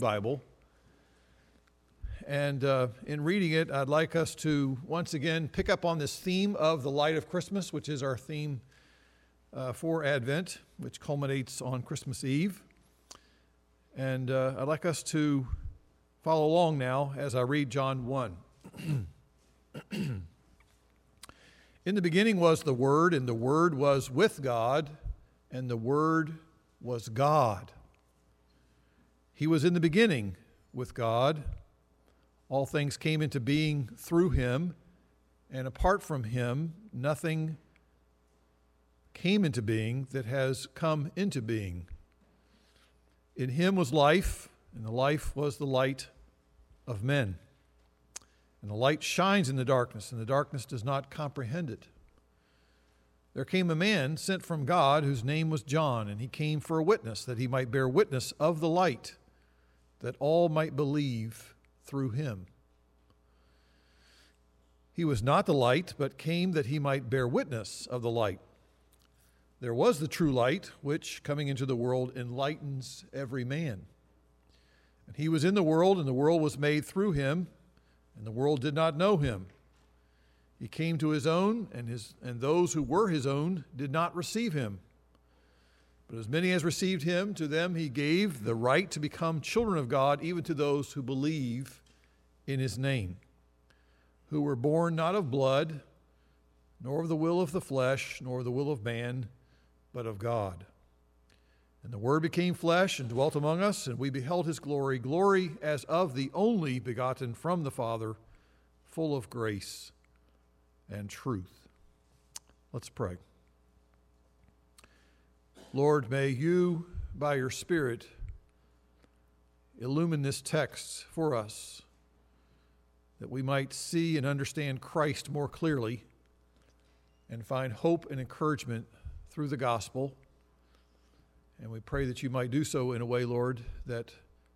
Bible. And uh, in reading it, I'd like us to once again pick up on this theme of the light of Christmas, which is our theme uh, for Advent, which culminates on Christmas Eve. And uh, I'd like us to follow along now as I read John 1. in the beginning was the Word, and the Word was with God, and the Word was God. He was in the beginning with God. All things came into being through him, and apart from him, nothing came into being that has come into being. In him was life, and the life was the light of men. And the light shines in the darkness, and the darkness does not comprehend it. There came a man sent from God whose name was John, and he came for a witness, that he might bear witness of the light that all might believe through him. He was not the light, but came that he might bear witness of the light. There was the true light, which, coming into the world, enlightens every man. And he was in the world, and the world was made through him, and the world did not know him. He came to his own, and, his, and those who were his own did not receive him. But as many as received him, to them he gave the right to become children of God, even to those who believe in his name, who were born not of blood, nor of the will of the flesh, nor of the will of man, but of God. And the Word became flesh and dwelt among us, and we beheld his glory, glory as of the only begotten from the Father, full of grace and truth. Let's pray. Lord, may you, by your Spirit, illumine this text for us that we might see and understand Christ more clearly and find hope and encouragement through the gospel. And we pray that you might do so in a way, Lord, that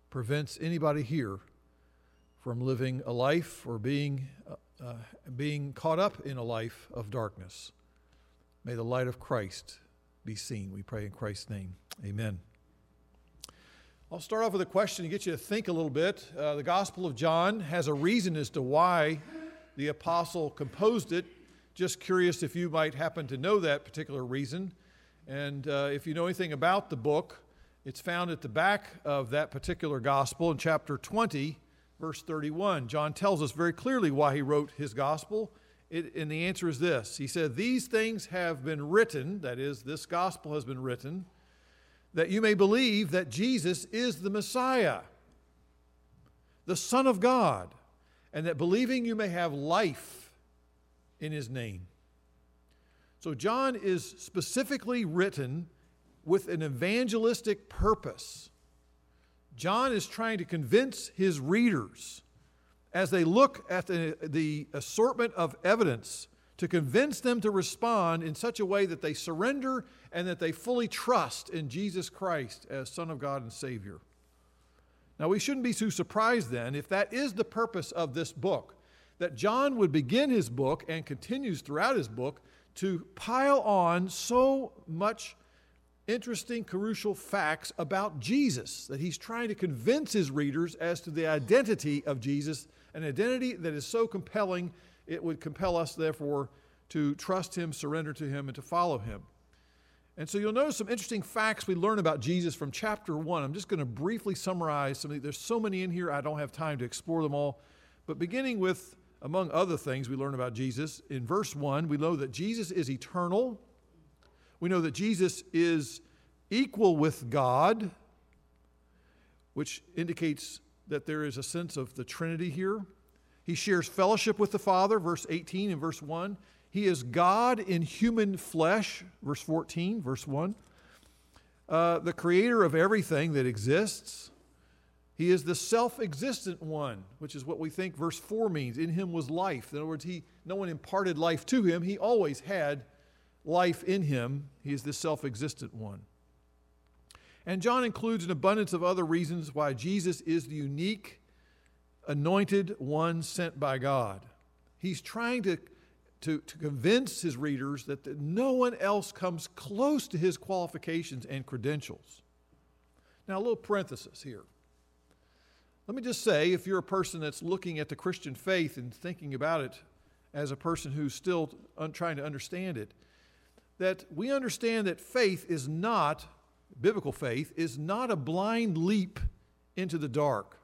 prevents anybody here from living a life or being, uh, uh being caught up in a life of darkness. May the light of Christ be seen. We pray in Christ's name. Amen. I'll start off with a question to get you to think a little bit. Uh, the Gospel of John has a reason as to why the apostle composed it. Just curious if you might happen to know that particular reason. And uh, if you know anything about the book, it's found at the back of that particular gospel in chapter 20, verse 31. John tells us very clearly why he wrote his gospel. It, and the answer is this He said, These things have been written, that is, this gospel has been written, that you may believe that Jesus is the Messiah, the Son of God, and that believing you may have life in his name. So, John is specifically written with an evangelistic purpose. John is trying to convince his readers as they look at the, the assortment of evidence to convince them to respond in such a way that they surrender and that they fully trust in Jesus Christ as Son of God and Savior. Now, we shouldn't be too surprised then if that is the purpose of this book, that John would begin his book and continues throughout his book to pile on so much interesting, crucial facts about Jesus, that he's trying to convince his readers as to the identity of Jesus an identity that is so compelling, it would compel us, therefore, to trust Him, surrender to Him, and to follow Him. And so you'll notice some interesting facts we learn about Jesus from chapter 1. I'm just going to briefly summarize some of these. There's so many in here, I don't have time to explore them all. But beginning with, among other things we learn about Jesus, in verse 1, we know that Jesus is eternal. We know that Jesus is equal with God, which indicates that there is a sense of the Trinity here. He shares fellowship with the Father, verse 18 and verse 1. He is God in human flesh, verse 14, verse 1. Uh, the creator of everything that exists. He is the self existent one, which is what we think verse 4 means. In him was life. In other words, he, no one imparted life to him. He always had life in him. He is the self existent one. And John includes an abundance of other reasons why Jesus is the unique, anointed one sent by God. He's trying to, to, to convince his readers that no one else comes close to his qualifications and credentials. Now, a little parenthesis here. Let me just say if you're a person that's looking at the Christian faith and thinking about it as a person who's still un- trying to understand it, that we understand that faith is not, biblical faith, is not a blind leap into the dark.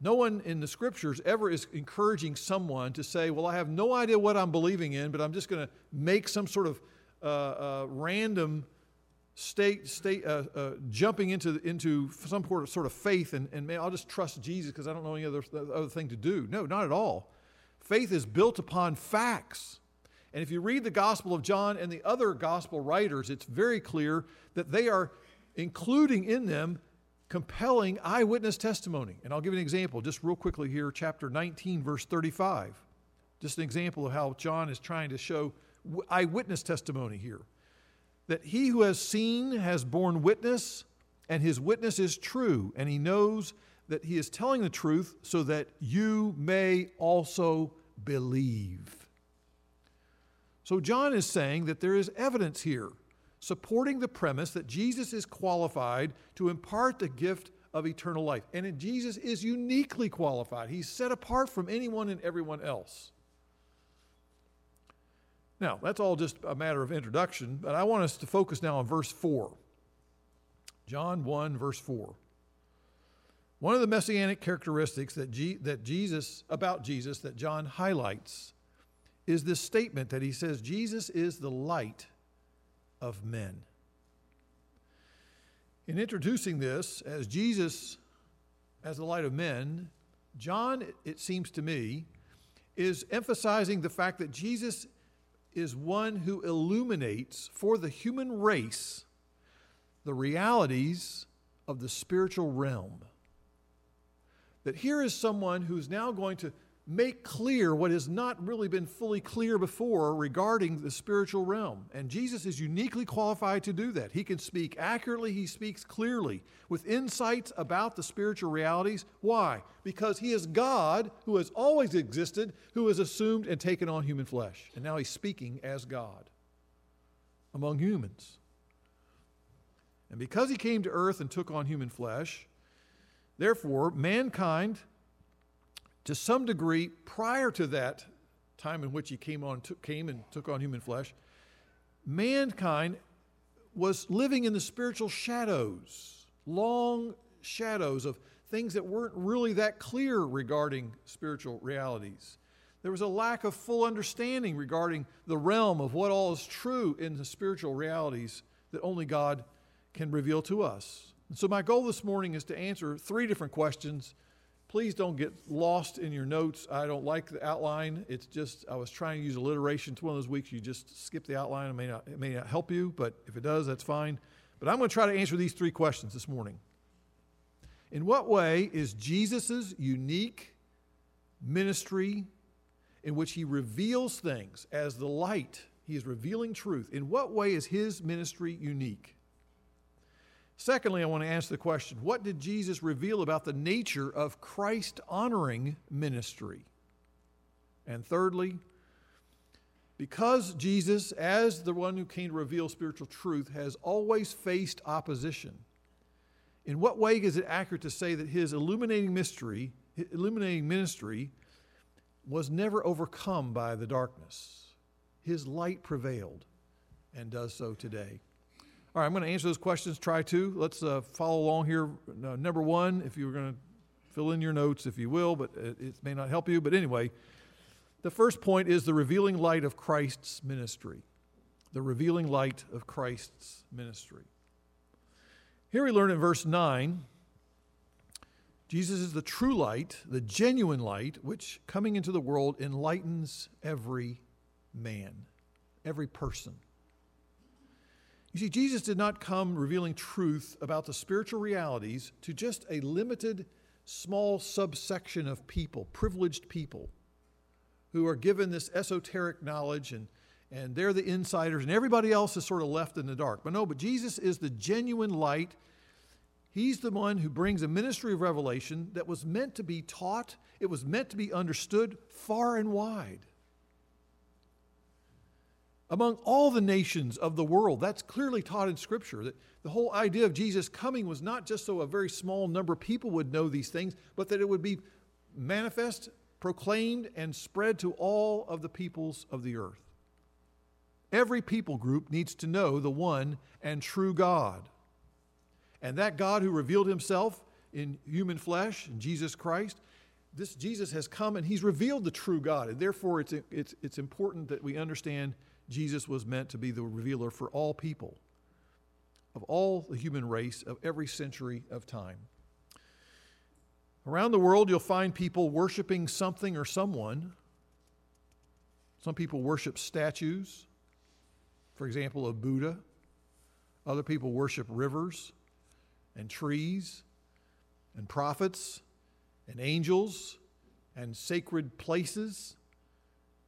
No one in the scriptures ever is encouraging someone to say, Well, I have no idea what I'm believing in, but I'm just going to make some sort of uh, uh, random state, state uh, uh jumping into, into some sort of faith and, and I'll just trust Jesus because I don't know any other, other thing to do. No, not at all. Faith is built upon facts. And if you read the Gospel of John and the other Gospel writers, it's very clear that they are including in them compelling eyewitness testimony. And I'll give an example just real quickly here, chapter 19, verse 35. Just an example of how John is trying to show eyewitness testimony here. That he who has seen has borne witness, and his witness is true, and he knows that he is telling the truth so that you may also believe. So, John is saying that there is evidence here supporting the premise that Jesus is qualified to impart the gift of eternal life. And Jesus is uniquely qualified, he's set apart from anyone and everyone else. Now, that's all just a matter of introduction, but I want us to focus now on verse 4. John 1, verse 4. One of the messianic characteristics that, G, that Jesus, about Jesus, that John highlights is this statement that he says Jesus is the light of men. In introducing this as Jesus as the light of men, John, it seems to me, is emphasizing the fact that Jesus is one who illuminates for the human race the realities of the spiritual realm. That here is someone who's now going to make clear what has not really been fully clear before regarding the spiritual realm. And Jesus is uniquely qualified to do that. He can speak accurately, he speaks clearly with insights about the spiritual realities. Why? Because he is God who has always existed, who has assumed and taken on human flesh. And now he's speaking as God among humans. And because he came to earth and took on human flesh, therefore, mankind to some degree, prior to that time in which he came, on, took, came and took on human flesh, mankind was living in the spiritual shadows, long shadows of things that weren't really that clear regarding spiritual realities. There was a lack of full understanding regarding the realm of what all is true in the spiritual realities that only God can reveal to us. And so, my goal this morning is to answer three different questions Please don't get lost in your notes. I don't like the outline. It's just, I was trying to use alliteration. It's one of those weeks you just skip the outline. It may not, it may not help you, but if it does, that's fine. But I'm going to try to answer these three questions this morning. In what way is Jesus' unique ministry in which he reveals things as the light? He is revealing truth. In what way is his ministry unique? Secondly, I want to ask the question what did Jesus reveal about the nature of Christ honoring ministry? And thirdly, because Jesus, as the one who came to reveal spiritual truth, has always faced opposition, in what way is it accurate to say that his illuminating mystery, illuminating ministry, was never overcome by the darkness? His light prevailed and does so today. All right, I'm going to answer those questions. Try to. Let's uh, follow along here. Uh, number one, if you were going to fill in your notes, if you will, but it, it may not help you. But anyway, the first point is the revealing light of Christ's ministry. The revealing light of Christ's ministry. Here we learn in verse 9 Jesus is the true light, the genuine light, which coming into the world enlightens every man, every person. You see, Jesus did not come revealing truth about the spiritual realities to just a limited, small subsection of people, privileged people, who are given this esoteric knowledge and, and they're the insiders, and everybody else is sort of left in the dark. But no, but Jesus is the genuine light. He's the one who brings a ministry of revelation that was meant to be taught, it was meant to be understood far and wide. Among all the nations of the world. That's clearly taught in Scripture. That the whole idea of Jesus coming was not just so a very small number of people would know these things, but that it would be manifest, proclaimed, and spread to all of the peoples of the earth. Every people group needs to know the one and true God. And that God who revealed himself in human flesh, in Jesus Christ, this Jesus has come and he's revealed the true God. And therefore, it's, it's, it's important that we understand Jesus was meant to be the revealer for all people, of all the human race, of every century of time. Around the world, you'll find people worshiping something or someone. Some people worship statues, for example, of Buddha. Other people worship rivers and trees and prophets and angels and sacred places.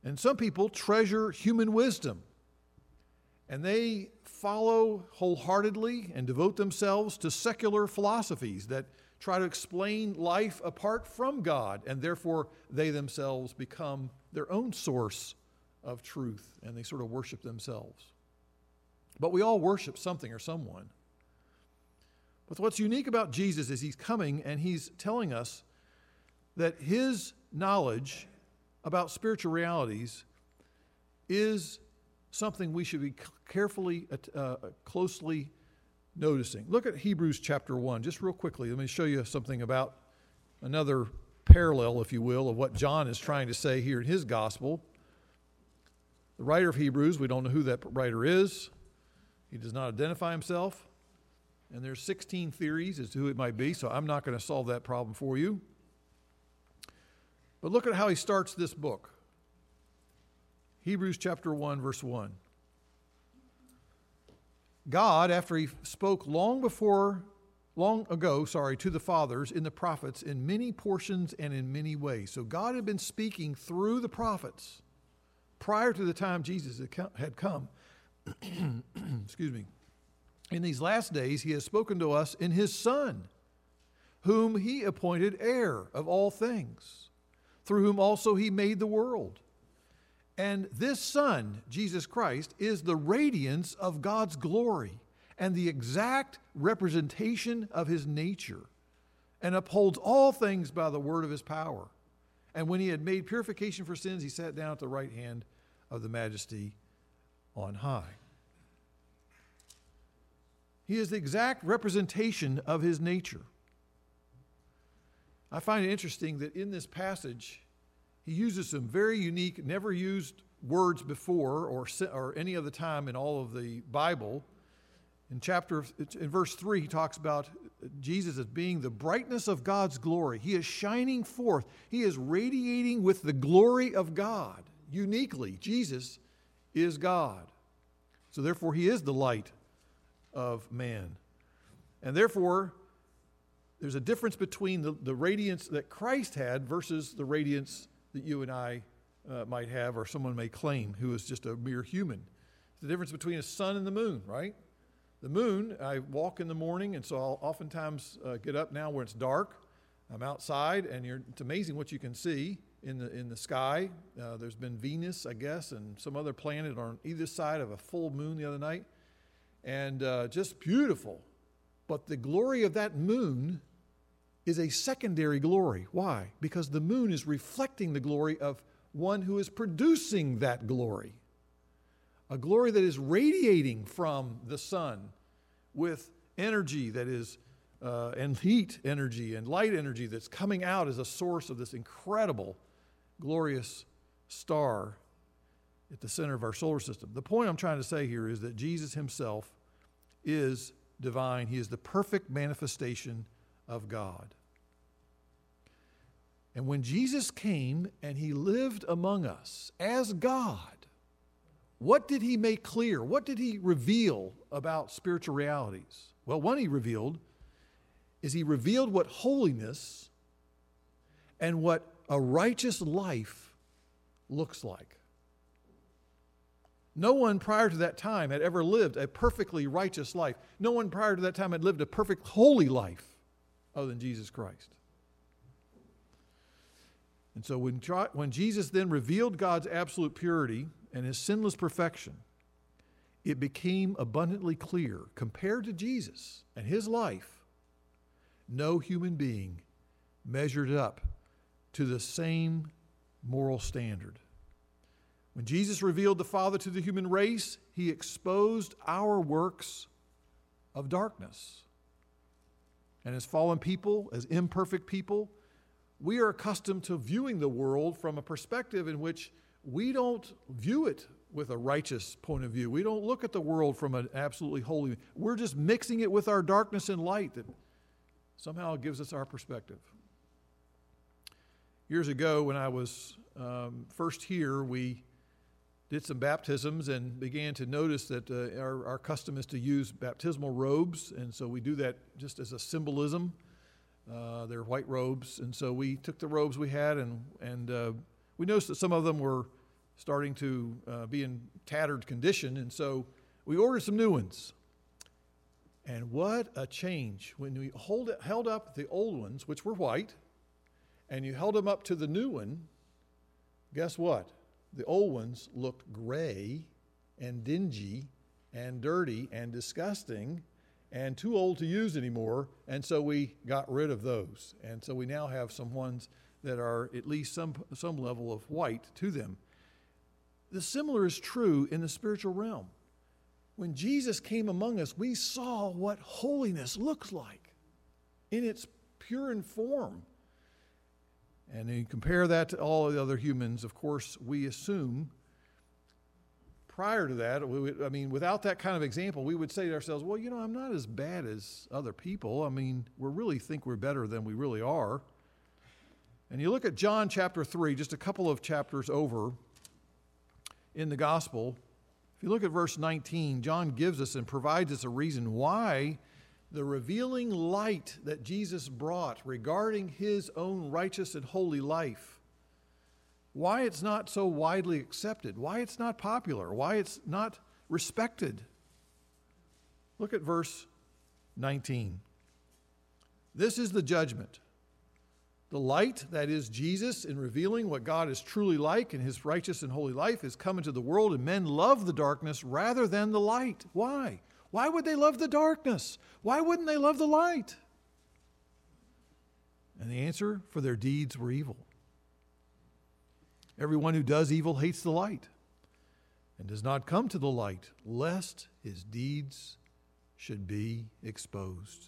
And some people treasure human wisdom and they follow wholeheartedly and devote themselves to secular philosophies that try to explain life apart from God, and therefore they themselves become their own source of truth and they sort of worship themselves. But we all worship something or someone. But what's unique about Jesus is he's coming and he's telling us that his knowledge about spiritual realities is something we should be carefully, uh, uh, closely noticing. Look at Hebrews chapter 1, just real quickly. Let me show you something about another parallel, if you will, of what John is trying to say here in his gospel. The writer of Hebrews, we don't know who that writer is, he does not identify himself. And there's 16 theories as to who it might be, so I'm not going to solve that problem for you. But look at how he starts this book. Hebrews chapter 1, verse 1. God, after he spoke long before, long ago, sorry, to the fathers in the prophets in many portions and in many ways. So God had been speaking through the prophets prior to the time Jesus had come. Excuse me. In these last days, he has spoken to us in his Son, whom he appointed heir of all things through whom also he made the world. And this Son, Jesus Christ, is the radiance of God's glory and the exact representation of his nature, and upholds all things by the word of his power. And when he had made purification for sins, he sat down at the right hand of the majesty on high. He is the exact representation of his nature. I find it interesting that in this passage, he uses some very unique, never used words before or, or any other time in all of the Bible. In chapter, in verse 3, he talks about Jesus as being the brightness of God's glory. He is shining forth, he is radiating with the glory of God. Uniquely, Jesus is God. So, therefore, he is the light of man. And therefore, there's a difference between the, the radiance that Christ had versus the radiance that you and I uh, might have, or someone may claim, who is just a mere human. It's the difference between a sun and the moon, right? The moon, I walk in the morning, and so I'll oftentimes uh, get up now when it's dark. I'm outside, and it's amazing what you can see in the, in the sky. Uh, there's been Venus, I guess, and some other planet on either side of a full moon the other night, and uh, just beautiful. But the glory of that moon is a secondary glory. Why? Because the moon is reflecting the glory of one who is producing that glory. A glory that is radiating from the sun with energy that is, uh, and heat energy and light energy that's coming out as a source of this incredible, glorious star at the center of our solar system. The point I'm trying to say here is that Jesus himself is divine, he is the perfect manifestation of God. And when Jesus came and he lived among us as God, what did he make clear? What did he reveal about spiritual realities? Well, one he revealed is he revealed what holiness and what a righteous life looks like. No one prior to that time had ever lived a perfectly righteous life. No one prior to that time had lived a perfect holy life other than Jesus Christ. And so when, when Jesus then revealed God's absolute purity and his sinless perfection, it became abundantly clear compared to Jesus and his life, no human being measured up to the same moral standard. When Jesus revealed the Father to the human race, he exposed our works of darkness. And as fallen people, as imperfect people, we are accustomed to viewing the world from a perspective in which we don't view it with a righteous point of view. We don't look at the world from an absolutely holy. We're just mixing it with our darkness and light that somehow gives us our perspective. Years ago, when I was um, first here, we did some baptisms and began to notice that uh, our, our custom is to use baptismal robes, and so we do that just as a symbolism. Uh, they're white robes, and so we took the robes we had, and and uh, we noticed that some of them were starting to uh, be in tattered condition, and so we ordered some new ones. And what a change when we hold it, held up the old ones, which were white, and you held them up to the new one. Guess what? The old ones looked gray and dingy and dirty and disgusting and too old to use anymore. And so we got rid of those. And so we now have some ones that are at least some, some level of white to them. The similar is true in the spiritual realm. When Jesus came among us, we saw what holiness looks like in its pure form. And you compare that to all the other humans, of course, we assume prior to that, I mean, without that kind of example, we would say to ourselves, well, you know, I'm not as bad as other people. I mean, we really think we're better than we really are. And you look at John chapter 3, just a couple of chapters over in the gospel. If you look at verse 19, John gives us and provides us a reason why the revealing light that Jesus brought regarding his own righteous and holy life, why it's not so widely accepted, why it's not popular, why it's not respected. Look at verse 19. This is the judgment. The light, that is Jesus, in revealing what God is truly like in his righteous and holy life, is come into the world, and men love the darkness rather than the light. Why? Why would they love the darkness? Why wouldn't they love the light? And the answer for their deeds were evil. Everyone who does evil hates the light and does not come to the light, lest his deeds should be exposed.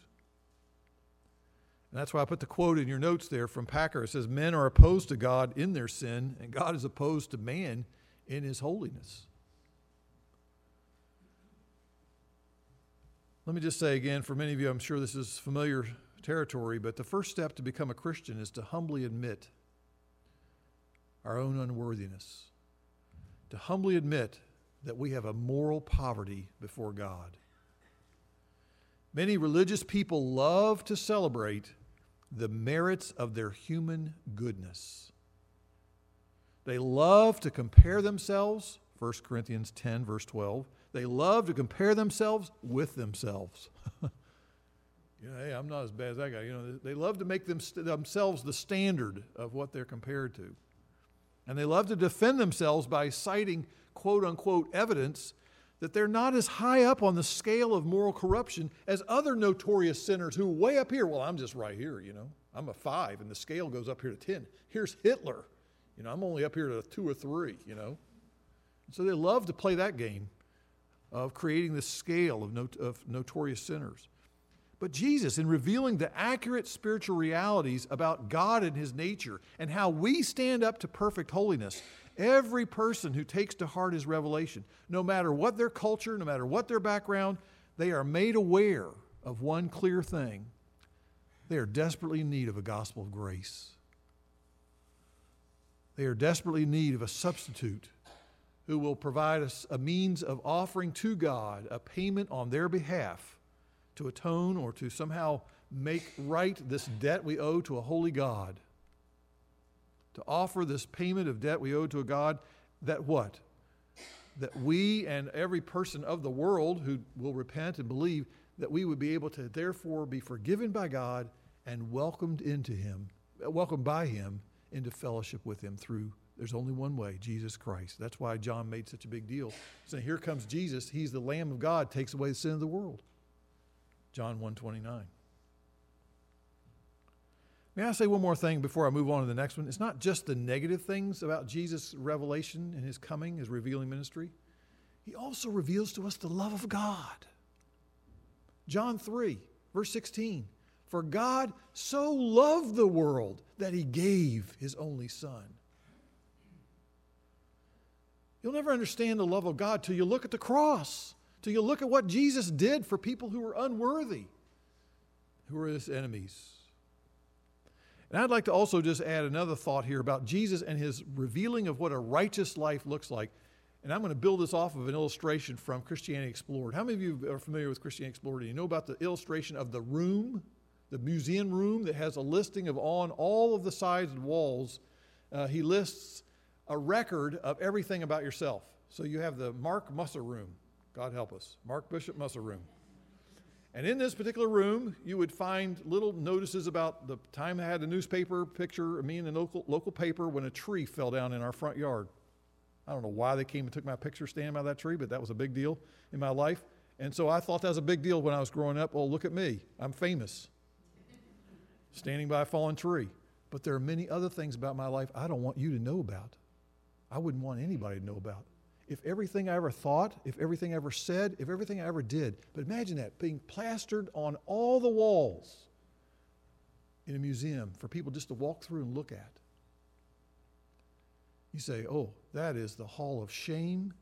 And that's why I put the quote in your notes there from Packer. It says, Men are opposed to God in their sin, and God is opposed to man in his holiness. Let me just say again, for many of you, I'm sure this is familiar territory, but the first step to become a Christian is to humbly admit our own unworthiness, to humbly admit that we have a moral poverty before God. Many religious people love to celebrate the merits of their human goodness. They love to compare themselves, 1 Corinthians 10, verse 12, they love to compare themselves with themselves. you know, hey, I'm not as bad as that guy. You know, they love to make them st- themselves the standard of what they're compared to. And they love to defend themselves by citing quote unquote evidence that they're not as high up on the scale of moral corruption as other notorious sinners who way up here, well, I'm just right here, you know. I'm a five, and the scale goes up here to 10. Here's Hitler. You know, I'm only up here to two or three, you know. So they love to play that game of creating the scale of, not, of notorious sinners. But Jesus, in revealing the accurate spiritual realities about God and His nature and how we stand up to perfect holiness, every person who takes to heart His revelation, no matter what their culture, no matter what their background, they are made aware of one clear thing they are desperately in need of a gospel of grace. They are desperately in need of a substitute who will provide us a means of offering to God a payment on their behalf to atone or to somehow make right this debt we owe to a holy God. To offer this payment of debt we owe to a God that what? That we and every person of the world who will repent and believe that we would be able to therefore be forgiven by God and welcomed into Him, welcomed by Him into fellowship with Him through There's only one way, Jesus Christ. That's why John made such a big deal. So here comes Jesus. He's the Lamb of God, takes away the sin of the world. John 129. May I say one more thing before I move on to the next one? It's not just the negative things about Jesus' revelation and his coming, his revealing ministry. He also reveals to us the love of God. John 3, verse 16. For God so loved the world that he gave his only Son. You'll never understand the love of God till you look at the cross, till you look at what Jesus did for people who were unworthy, who were his enemies. And I'd like to also just add another thought here about Jesus and his revealing of what a righteous life looks like. And I'm going to build this off of an illustration from Christianity Explored. How many of you are familiar with Christianity Explored? Do you know about the illustration of the room, the museum room that has a listing of on all of the sides and walls? Uh, he lists a record of everything about yourself. So you have the Mark Musser room. God help us. Mark Bishop Musser room. And in this particular room, you would find little notices about the time I had a newspaper picture of me in the local, local paper when a tree fell down in our front yard. I don't know why they came and took my picture standing by that tree, but that was a big deal in my life. And so I thought that was a big deal when I was growing up. Oh, look at me. I'm famous. Standing by a fallen tree. But there are many other things about my life I don't want you to know about. I wouldn't want anybody to know about if everything I ever thought, if everything I ever said, if everything I ever did, but imagine that being plastered on all the walls in a museum for people just to walk through and look at. You say, oh, that is the hall of shame,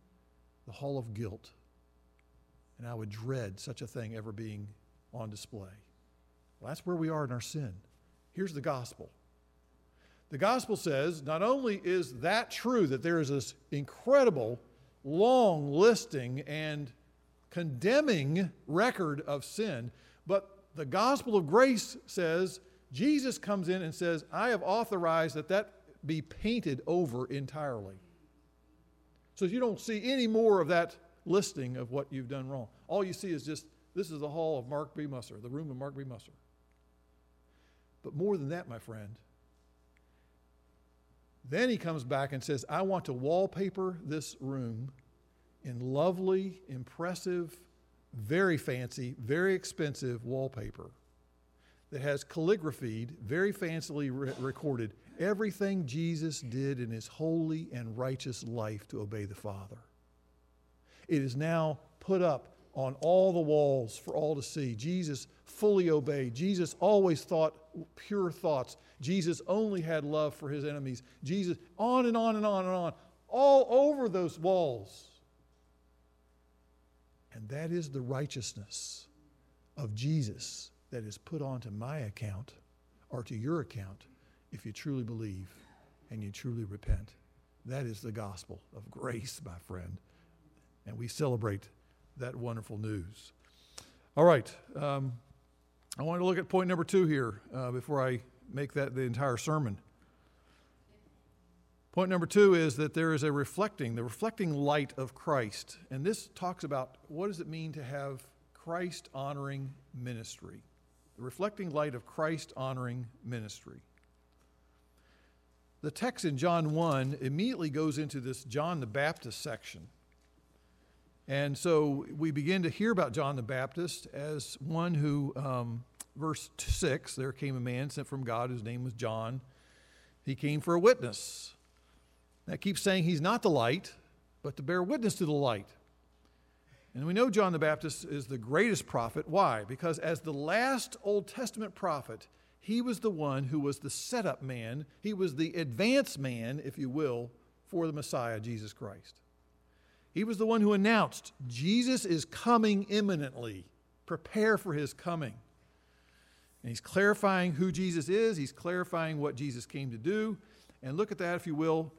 the hall of guilt. And I would dread such a thing ever being on display. Well, that's where we are in our sin. Here's the gospel the gospel says not only is that true, that there is this incredible long listing and condemning record of sin. But the gospel of grace says Jesus comes in and says, I have authorized that that be painted over entirely. So you don't see any more of that listing of what you've done wrong. All you see is just this is the hall of Mark B. Musser, the room of Mark B. Musser. But more than that, my friend, then he comes back and says, I want to wallpaper this room in lovely, impressive, very fancy, very expensive wallpaper that has calligraphied, very fancily re- recorded everything Jesus did in his holy and righteous life to obey the Father. It is now put up on all the walls for all to see. Jesus fully obeyed. Jesus always thought pure thoughts. Jesus only had love for his enemies. Jesus, on and on and on and on, all over those walls. And that is the righteousness of Jesus that is put onto my account or to your account if you truly believe and you truly repent. That is the gospel of grace, my friend. And we celebrate that wonderful news. All right. Um, I want to look at point number two here uh, before I make that the entire sermon. Point number two is that there is a reflecting, the reflecting light of Christ. And this talks about what does it mean to have Christ honoring ministry? The reflecting light of Christ honoring ministry. The text in John 1 immediately goes into this John the Baptist section. And so we begin to hear about John the Baptist as one who, um, verse 6, there came a man sent from God whose name was John. He came for a witness. That keeps saying he's not the light, but to bear witness to the light. And we know John the Baptist is the greatest prophet. Why? Because as the last Old Testament prophet, he was the one who was the setup man, he was the advance man, if you will, for the Messiah, Jesus Christ. He was the one who announced Jesus is coming imminently. Prepare for his coming. And he's clarifying who Jesus is, he's clarifying what Jesus came to do. And look at that, if you will.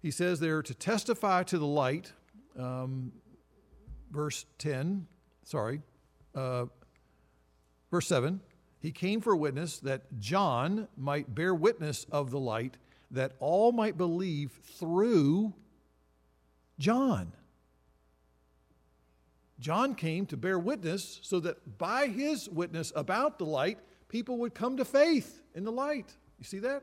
He says there to testify to the light, um, verse 10, sorry, uh, verse 7. He came for a witness that John might bear witness of the light, that all might believe through John. John came to bear witness so that by his witness about the light, people would come to faith in the light. You see that?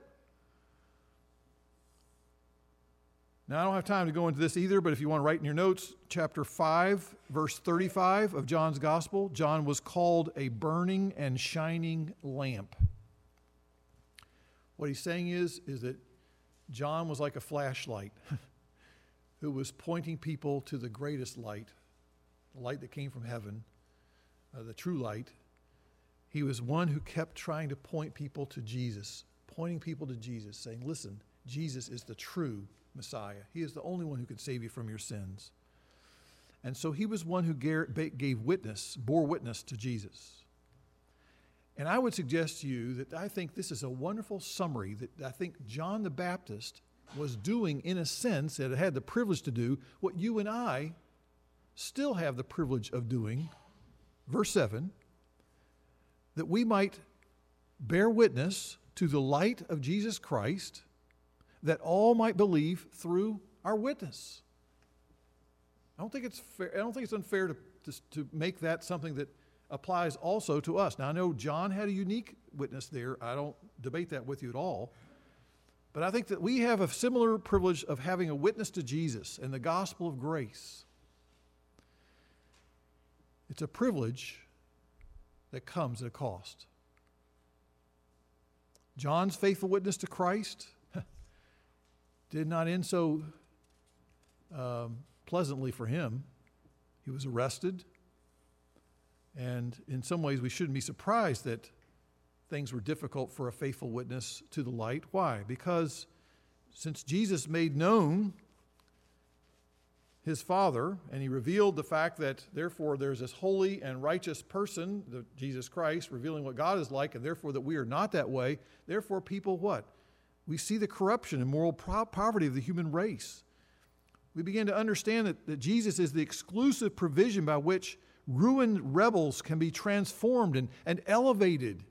Now, I don't have time to go into this either, but if you want to write in your notes, chapter 5, verse 35 of John's Gospel, John was called a burning and shining lamp. What he's saying is, is that John was like a flashlight who was pointing people to the greatest light, the light that came from heaven, uh, the true light. He was one who kept trying to point people to Jesus, pointing people to Jesus, saying, Listen, Jesus is the true Messiah. He is the only one who can save you from your sins. And so he was one who gave witness, bore witness to Jesus. And I would suggest to you that I think this is a wonderful summary that I think John the Baptist was doing, in a sense, that had the privilege to do what you and I still have the privilege of doing. Verse 7 that we might bear witness to the light of Jesus Christ that all might believe through our witness. I don't think it's fair, I don't think it's unfair to, to, to make that something that applies also to us. Now I know John had a unique witness there. I don't debate that with you at all. But I think that we have a similar privilege of having a witness to Jesus and the gospel of grace. It's a privilege that comes at a cost. John's faithful witness to Christ did not end so um, pleasantly for him. He was arrested. And in some ways, we shouldn't be surprised that things were difficult for a faithful witness to the light. Why? Because since Jesus made known his Father, and he revealed the fact that therefore there's this holy and righteous person, the, Jesus Christ, revealing what God is like, and therefore that we are not that way, therefore people what? we see the corruption and moral poverty of the human race. We begin to understand that, that Jesus is the exclusive provision by which ruined rebels can be transformed and, and elevated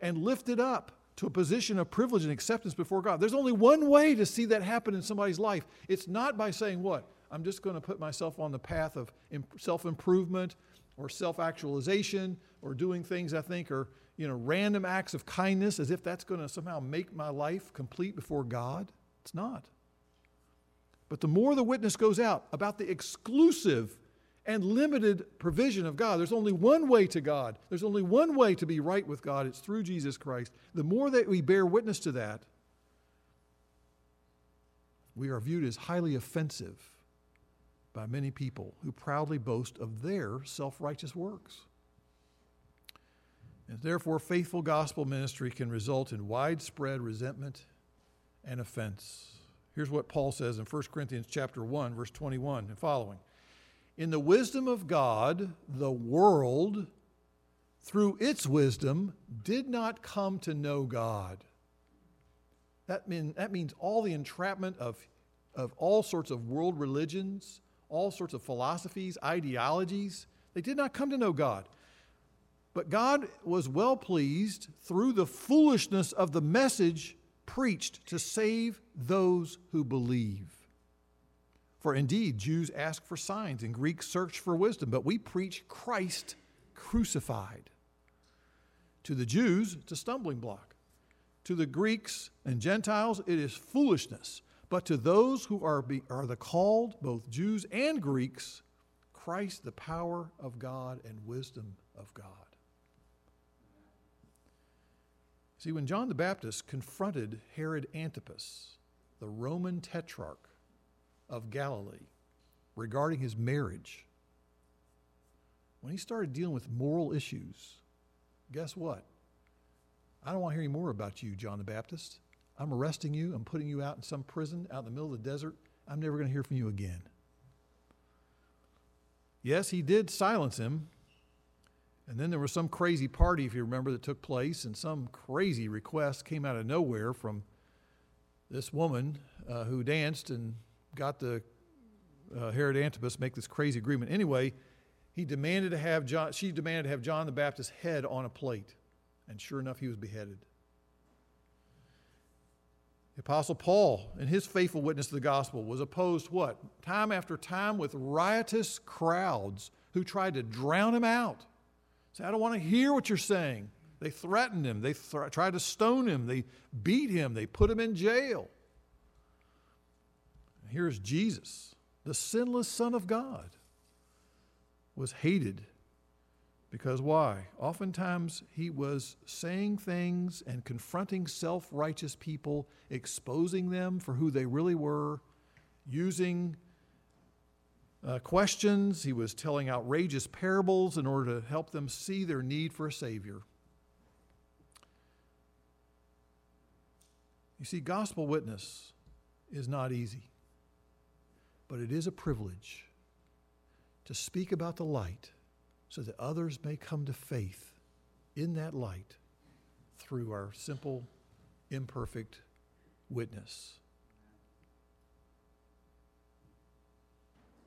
and lifted up to a position of privilege and acceptance before God. There's only one way to see that happen in somebody's life. It's not by saying, What? I'm just going to put myself on the path of self improvement or self actualization or doing things I think are you know, random acts of kindness as if that's going to somehow make my life complete before God. It's not. But the more the witness goes out about the exclusive and limited provision of God, there's only one way to God. There's only one way to be right with God. It's through Jesus Christ. The more that we bear witness to that, we are viewed as highly offensive by many people who proudly boast of their self righteous works. And therefore, faithful gospel ministry can result in widespread resentment and offense. Here's what Paul says in 1 Corinthians chapter 1, verse 21 and following. In the wisdom of God, the world, through its wisdom, did not come to know God. That, mean, that means all the entrapment of, of all sorts of world religions, all sorts of philosophies, ideologies, they did not come to know God. But God was well pleased through the foolishness of the message preached to save those who believe. For indeed, Jews ask for signs and Greeks search for wisdom, but we preach Christ crucified. To the Jews, it's a stumbling block. To the Greeks and Gentiles, it is foolishness. But to those who are, be, are the called, both Jews and Greeks, Christ, the power of God and wisdom of God. See, when John the Baptist confronted Herod Antipas, the Roman tetrarch of Galilee, regarding his marriage, when he started dealing with moral issues, guess what? I don't want to hear any more about you, John the Baptist. I'm arresting you. I'm putting you out in some prison out in the middle of the desert. I'm never going to hear from you again. Yes, he did silence him and then there was some crazy party, if you remember, that took place, and some crazy request came out of nowhere from this woman uh, who danced and got the uh, Herod Antipas make this crazy agreement. Anyway, he demanded to have John, she demanded to have John the Baptist's head on a plate, and sure enough, he was beheaded. The Apostle Paul, in his faithful witness to the gospel, was opposed what? Time after time with riotous crowds who tried to drown him out. Say, I don't want to hear what you're saying. They threatened him. They th- tried to stone him. They beat him. They put him in jail. Here's Jesus, the sinless Son of God, was hated because why? Oftentimes he was saying things and confronting self righteous people, exposing them for who they really were, using uh, questions. He was telling outrageous parables in order to help them see their need for a Savior. You see, gospel witness is not easy, but it is a privilege to speak about the light so that others may come to faith in that light through our simple, imperfect witness.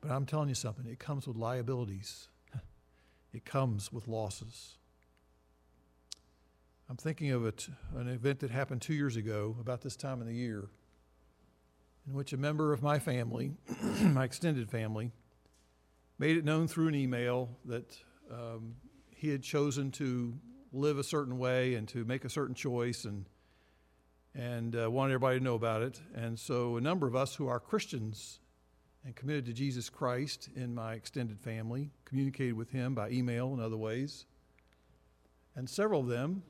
But I'm telling you something, it comes with liabilities, it comes with losses. I'm thinking of an event that happened two years ago, about this time of the year, in which a member of my family, my extended family, made it known through an email that um, he had chosen to live a certain way and to make a certain choice and and uh, wanted everybody to know about it. And so a number of us who are Christians and committed to Jesus Christ in my extended family communicated with him by email and other ways. And several of them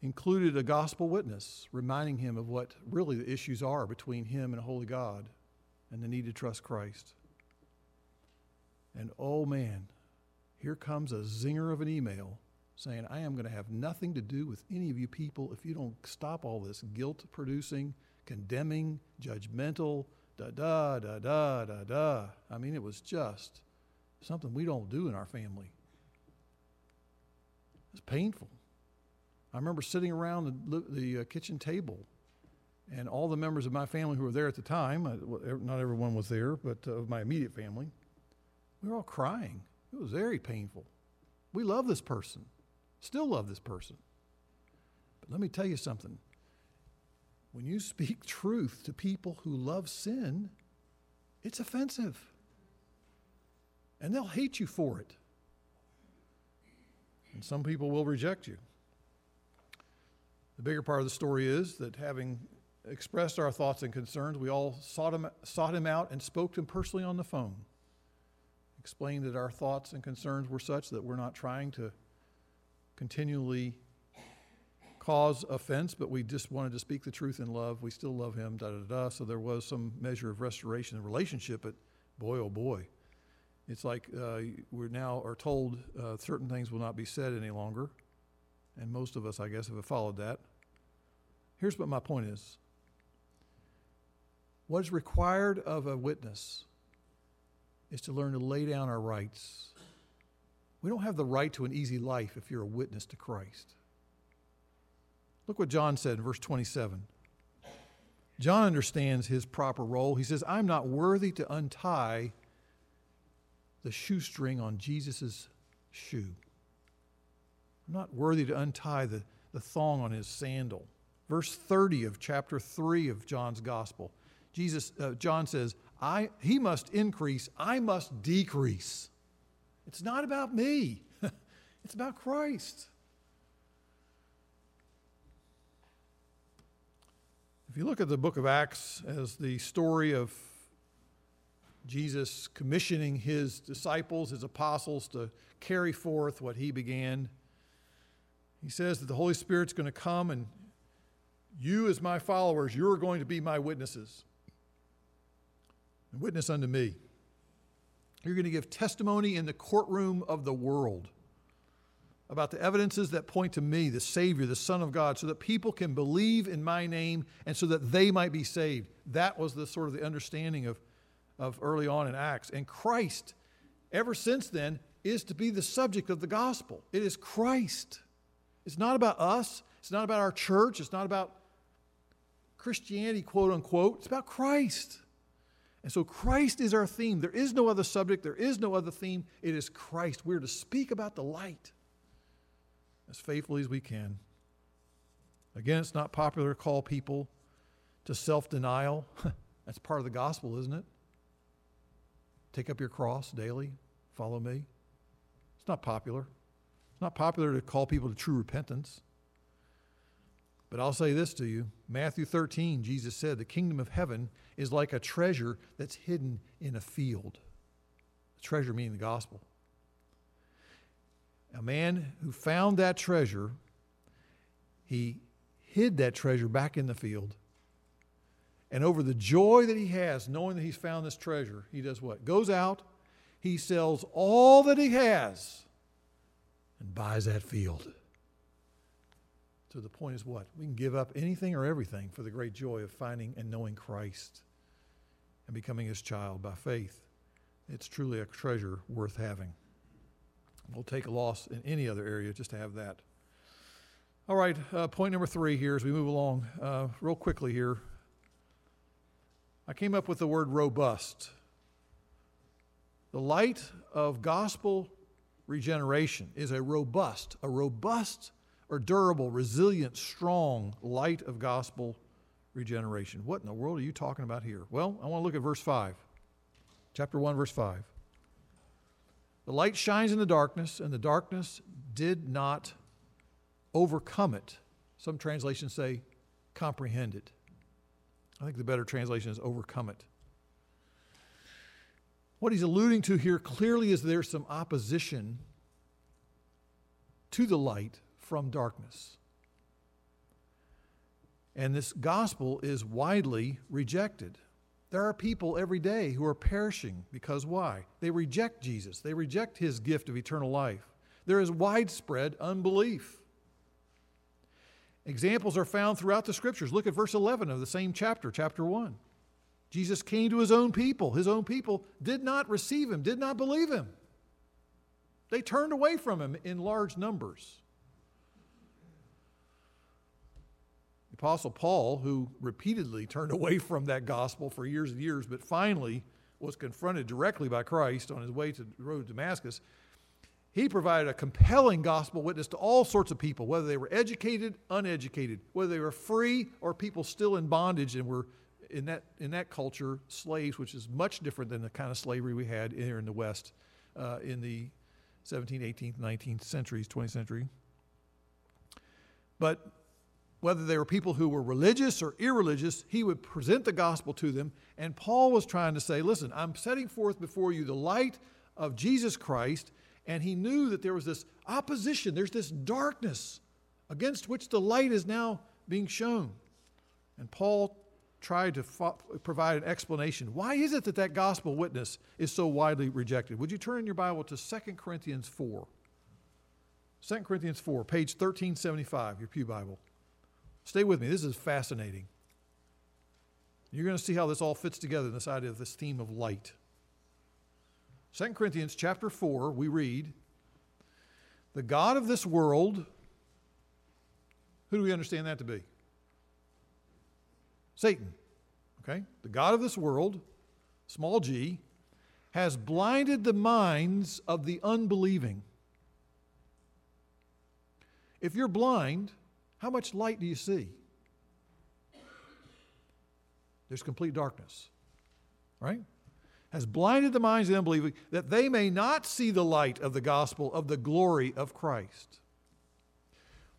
included a gospel witness reminding him of what really the issues are between him and a holy God and the need to trust Christ. And oh man, here comes a zinger of an email saying, I am going to have nothing to do with any of you people if you don't stop all this guilt producing, condemning, judgmental, da da da da da da. I mean, it was just something we don't do in our family. It's painful. I remember sitting around the, the uh, kitchen table, and all the members of my family who were there at the time, uh, not everyone was there, but uh, of my immediate family, we were all crying. It was very painful. We love this person, still love this person. But let me tell you something. When you speak truth to people who love sin, it's offensive. And they'll hate you for it. And some people will reject you. The bigger part of the story is that having expressed our thoughts and concerns, we all sought him, sought him out and spoke to him personally on the phone explained that our thoughts and concerns were such that we're not trying to continually cause offense, but we just wanted to speak the truth in love. We still love him, da da da. So there was some measure of restoration in relationship, but boy, oh boy. It's like uh, we now are told uh, certain things will not be said any longer. And most of us, I guess, have followed that. Here's what my point is what is required of a witness is to learn to lay down our rights. We don't have the right to an easy life if you're a witness to Christ. Look what John said in verse 27. John understands his proper role. He says, I'm not worthy to untie the shoestring on Jesus' shoe. I'm not worthy to untie the, the thong on his sandal. Verse 30 of chapter 3 of John's gospel. Jesus, uh, John says, I, he must increase, I must decrease. It's not about me, it's about Christ. If you look at the book of Acts as the story of Jesus commissioning his disciples, his apostles, to carry forth what he began, he says that the Holy Spirit's going to come and you, as my followers, you're going to be my witnesses and witness unto me. You're going to give testimony in the courtroom of the world about the evidences that point to me, the Savior, the Son of God, so that people can believe in my name and so that they might be saved. That was the sort of the understanding of, of early on in Acts. And Christ, ever since then, is to be the subject of the gospel. It is Christ. It's not about us, it's not about our church, it's not about Christianity, quote unquote. It's about Christ. And so Christ is our theme. There is no other subject, there is no other theme. It is Christ. We're to speak about the light as faithfully as we can. Again, it's not popular to call people to self denial. That's part of the gospel, isn't it? Take up your cross daily, follow me. It's not popular. It's not popular to call people to true repentance. But I'll say this to you Matthew 13, Jesus said, The kingdom of heaven is like a treasure that's hidden in a field. The treasure meaning the gospel. A man who found that treasure, he hid that treasure back in the field. And over the joy that he has, knowing that he's found this treasure, he does what? Goes out, he sells all that he has, and buys that field. So the point is what? We can give up anything or everything for the great joy of finding and knowing Christ and becoming his child by faith. It's truly a treasure worth having. We'll take a loss in any other area just to have that. All right, uh, point number three here as we move along, uh, real quickly here. I came up with the word robust. The light of gospel regeneration is a robust, a robust or durable, resilient, strong light of gospel regeneration. What in the world are you talking about here? Well, I want to look at verse 5. Chapter 1, verse 5. The light shines in the darkness, and the darkness did not overcome it. Some translations say comprehend it. I think the better translation is overcome it. What he's alluding to here clearly is there's some opposition to the light from darkness. And this gospel is widely rejected. There are people every day who are perishing because why? They reject Jesus, they reject his gift of eternal life. There is widespread unbelief. Examples are found throughout the scriptures. Look at verse 11 of the same chapter, chapter 1. Jesus came to his own people. His own people did not receive him, did not believe him. They turned away from him in large numbers. Apostle Paul, who repeatedly turned away from that gospel for years and years, but finally was confronted directly by Christ on his way to the road to Damascus, he provided a compelling gospel witness to all sorts of people, whether they were educated, uneducated, whether they were free or people still in bondage and were in that, in that culture slaves, which is much different than the kind of slavery we had here in the West uh, in the 17th, 18th, 19th centuries, 20th century. But whether they were people who were religious or irreligious, he would present the gospel to them. And Paul was trying to say, listen, I'm setting forth before you the light of Jesus Christ and he knew that there was this opposition, there's this darkness against which the light is now being shown. And Paul tried to fo- provide an explanation. Why is it that that gospel witness is so widely rejected? Would you turn in your Bible to 2 Corinthians 4? 2 Corinthians 4, page 1375, your Pew Bible. Stay with me. This is fascinating. You're going to see how this all fits together in this idea of this theme of light. 2 Corinthians chapter 4, we read, The God of this world, who do we understand that to be? Satan. Okay? The God of this world, small g, has blinded the minds of the unbelieving. If you're blind, how much light do you see? There's complete darkness. Right? has blinded the minds of the unbelieving that they may not see the light of the gospel of the glory of Christ.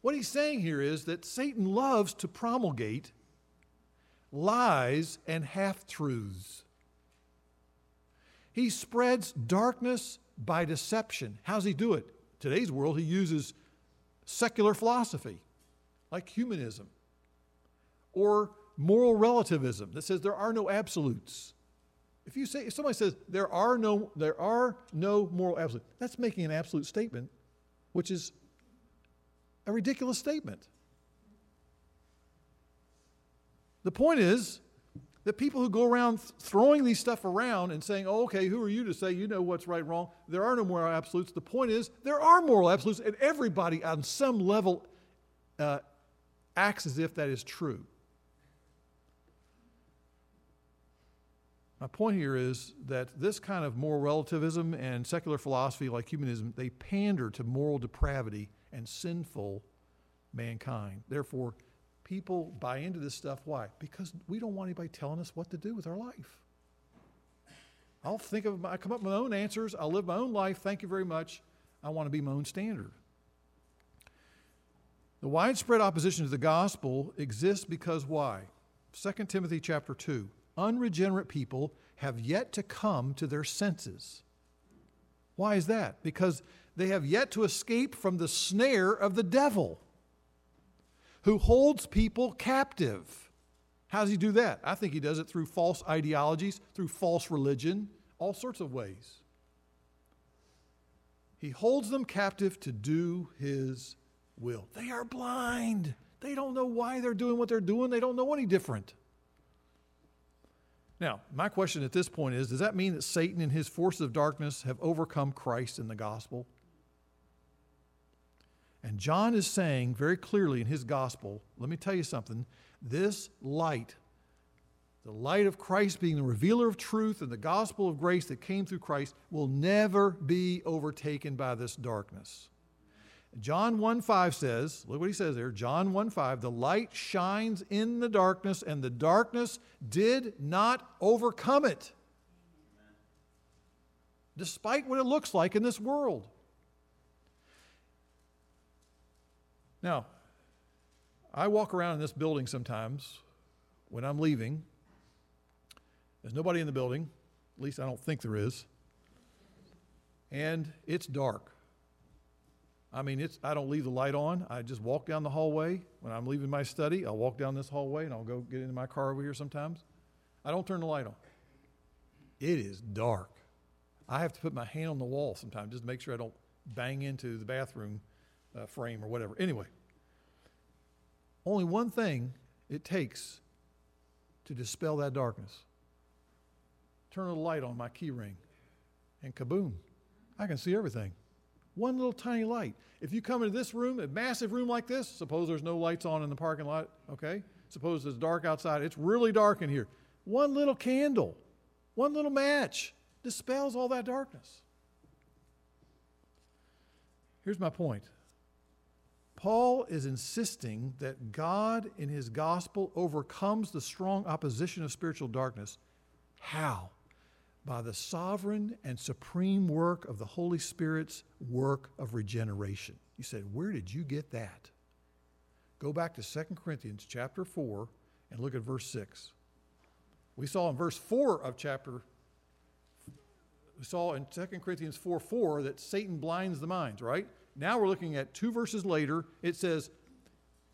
What he's saying here is that Satan loves to promulgate lies and half truths. He spreads darkness by deception. How's he do it? Today's world, he uses secular philosophy like humanism or moral relativism that says there are no absolutes. If you say if somebody says there are no there are no moral absolutes, that's making an absolute statement, which is a ridiculous statement. The point is that people who go around throwing these stuff around and saying, oh, okay, who are you to say you know what's right wrong? There are no moral absolutes. The point is, there are moral absolutes, and everybody on some level uh, acts as if that is true. My point here is that this kind of moral relativism and secular philosophy like humanism, they pander to moral depravity and sinful mankind. Therefore, people buy into this stuff. Why? Because we don't want anybody telling us what to do with our life. I'll think of, I come up with my own answers. I'll live my own life. Thank you very much. I want to be my own standard. The widespread opposition to the gospel exists because why? 2 Timothy chapter 2. Unregenerate people have yet to come to their senses. Why is that? Because they have yet to escape from the snare of the devil who holds people captive. How does he do that? I think he does it through false ideologies, through false religion, all sorts of ways. He holds them captive to do his will. They are blind. They don't know why they're doing what they're doing. They don't know any different. Now, my question at this point is Does that mean that Satan and his forces of darkness have overcome Christ in the gospel? And John is saying very clearly in his gospel let me tell you something. This light, the light of Christ being the revealer of truth and the gospel of grace that came through Christ, will never be overtaken by this darkness. John 1 5 says, look what he says there. John 1 5, the light shines in the darkness, and the darkness did not overcome it. Despite what it looks like in this world. Now, I walk around in this building sometimes when I'm leaving. There's nobody in the building, at least I don't think there is. And it's dark. I mean, it's, I don't leave the light on. I just walk down the hallway. When I'm leaving my study, I'll walk down this hallway and I'll go get into my car over here sometimes. I don't turn the light on. It is dark. I have to put my hand on the wall sometimes just to make sure I don't bang into the bathroom uh, frame or whatever. Anyway, only one thing it takes to dispel that darkness turn a light on my key ring, and kaboom, I can see everything. One little tiny light. If you come into this room, a massive room like this, suppose there's no lights on in the parking lot, okay? Suppose it's dark outside, it's really dark in here. One little candle, one little match dispels all that darkness. Here's my point Paul is insisting that God in his gospel overcomes the strong opposition of spiritual darkness. How? By the sovereign and supreme work of the Holy Spirit's work of regeneration. You said, Where did you get that? Go back to 2 Corinthians chapter 4 and look at verse 6. We saw in verse 4 of chapter, we saw in 2 Corinthians 4 4 that Satan blinds the minds, right? Now we're looking at two verses later. It says,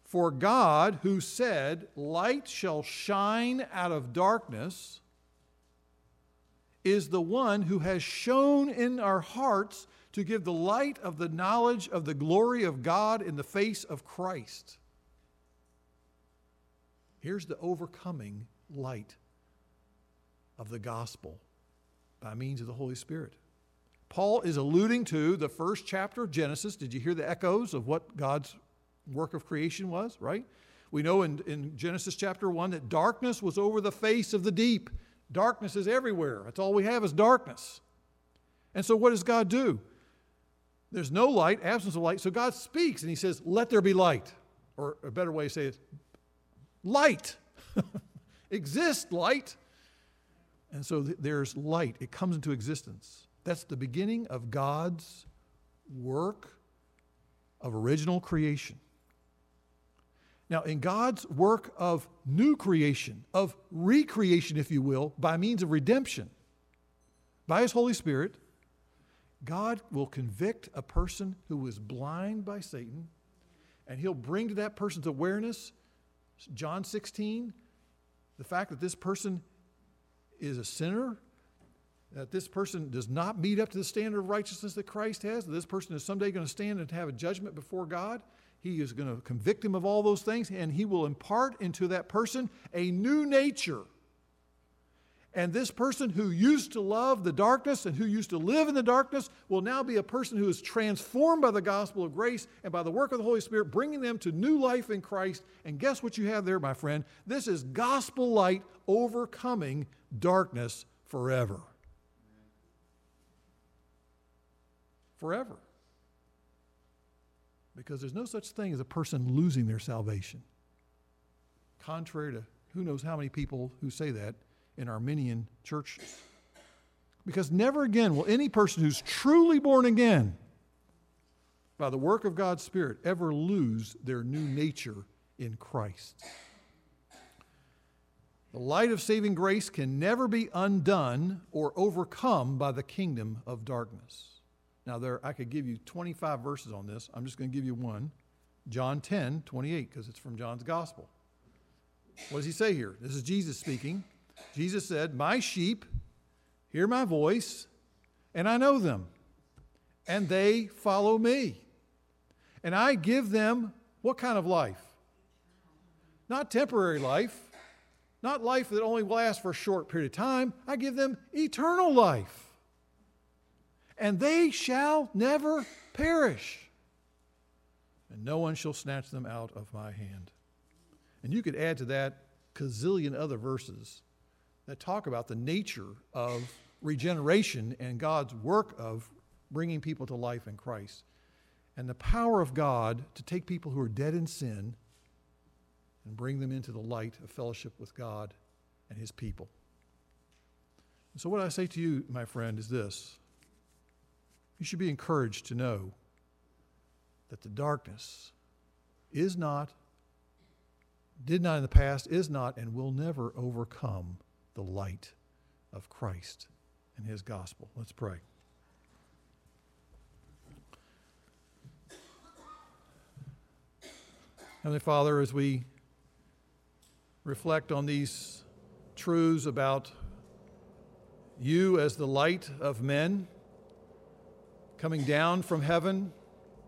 For God, who said, Light shall shine out of darkness, is the one who has shone in our hearts to give the light of the knowledge of the glory of God in the face of Christ. Here's the overcoming light of the gospel by means of the Holy Spirit. Paul is alluding to the first chapter of Genesis. Did you hear the echoes of what God's work of creation was, right? We know in, in Genesis chapter 1 that darkness was over the face of the deep Darkness is everywhere. That's all we have is darkness. And so, what does God do? There's no light, absence of light. So, God speaks and He says, Let there be light. Or a better way to say it, light. Exist, light. And so, th- there's light. It comes into existence. That's the beginning of God's work of original creation. Now, in God's work of new creation, of recreation, if you will, by means of redemption, by His Holy Spirit, God will convict a person who is blind by Satan, and He'll bring to that person's awareness, John 16, the fact that this person is a sinner, that this person does not meet up to the standard of righteousness that Christ has, that this person is someday going to stand and have a judgment before God. He is going to convict him of all those things, and he will impart into that person a new nature. And this person who used to love the darkness and who used to live in the darkness will now be a person who is transformed by the gospel of grace and by the work of the Holy Spirit, bringing them to new life in Christ. And guess what you have there, my friend? This is gospel light overcoming darkness forever. Forever because there's no such thing as a person losing their salvation. Contrary to who knows how many people who say that in Arminian churches. Because never again will any person who's truly born again by the work of God's Spirit, ever lose their new nature in Christ. The light of saving grace can never be undone or overcome by the kingdom of darkness. Now, there, I could give you 25 verses on this. I'm just going to give you one. John 10, 28, because it's from John's gospel. What does he say here? This is Jesus speaking. Jesus said, My sheep hear my voice, and I know them, and they follow me. And I give them what kind of life? Not temporary life, not life that only lasts for a short period of time. I give them eternal life. And they shall never perish. And no one shall snatch them out of my hand. And you could add to that gazillion other verses that talk about the nature of regeneration and God's work of bringing people to life in Christ and the power of God to take people who are dead in sin and bring them into the light of fellowship with God and His people. so, what I say to you, my friend, is this you should be encouraged to know that the darkness is not, did not in the past, is not, and will never overcome the light of Christ and His gospel. Let's pray. Heavenly Father, as we reflect on these truths about you as the light of men coming down from heaven,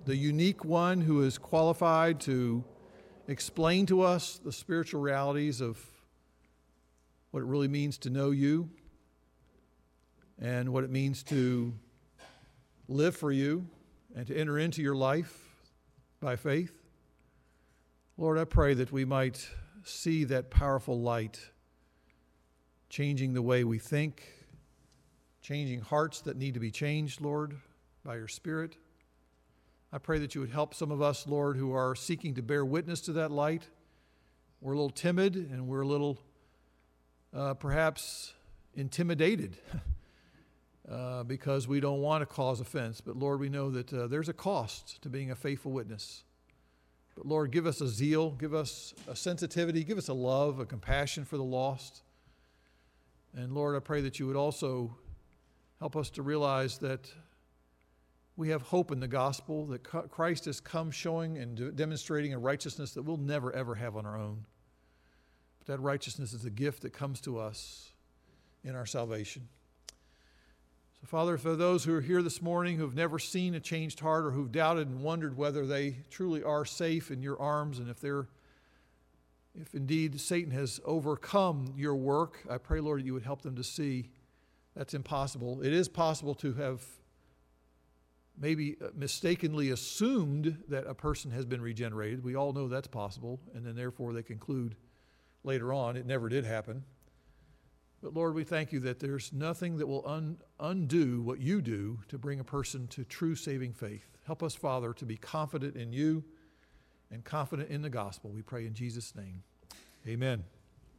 the unique one who is qualified to explain to us the spiritual realities of what it really means to know you and what it means to live for you and to enter into your life by faith. Lord, I pray that we might see that powerful light changing the way we think, changing hearts that need to be changed, Lord, by your Spirit. I pray that you would help some of us, Lord, who are seeking to bear witness to that light. We're a little timid and we're a little uh, perhaps intimidated uh, because we don't want to cause offense. But Lord, we know that uh, there's a cost to being a faithful witness. But Lord, give us a zeal, give us a sensitivity, give us a love, a compassion for the lost. And Lord, I pray that you would also help us to realize that we have hope in the gospel, that Christ has come showing and demonstrating a righteousness that we'll never, ever have on our own. But that righteousness is a gift that comes to us in our salvation. So, Father, for those who are here this morning who've never seen a changed heart or who've doubted and wondered whether they truly are safe in your arms and if they're if indeed Satan has overcome your work, I pray, Lord, that you would help them to see that's impossible. It is possible to have maybe uh, mistakenly assumed that a person has been regenerated. We all know that's possible, and then therefore they conclude later on it never did happen. But Lord, we thank you that there's nothing that will un- undo what you do to bring a person to true saving faith. Help us, Father, to be confident in you and confident in the gospel. We pray in Jesus' name. Amen.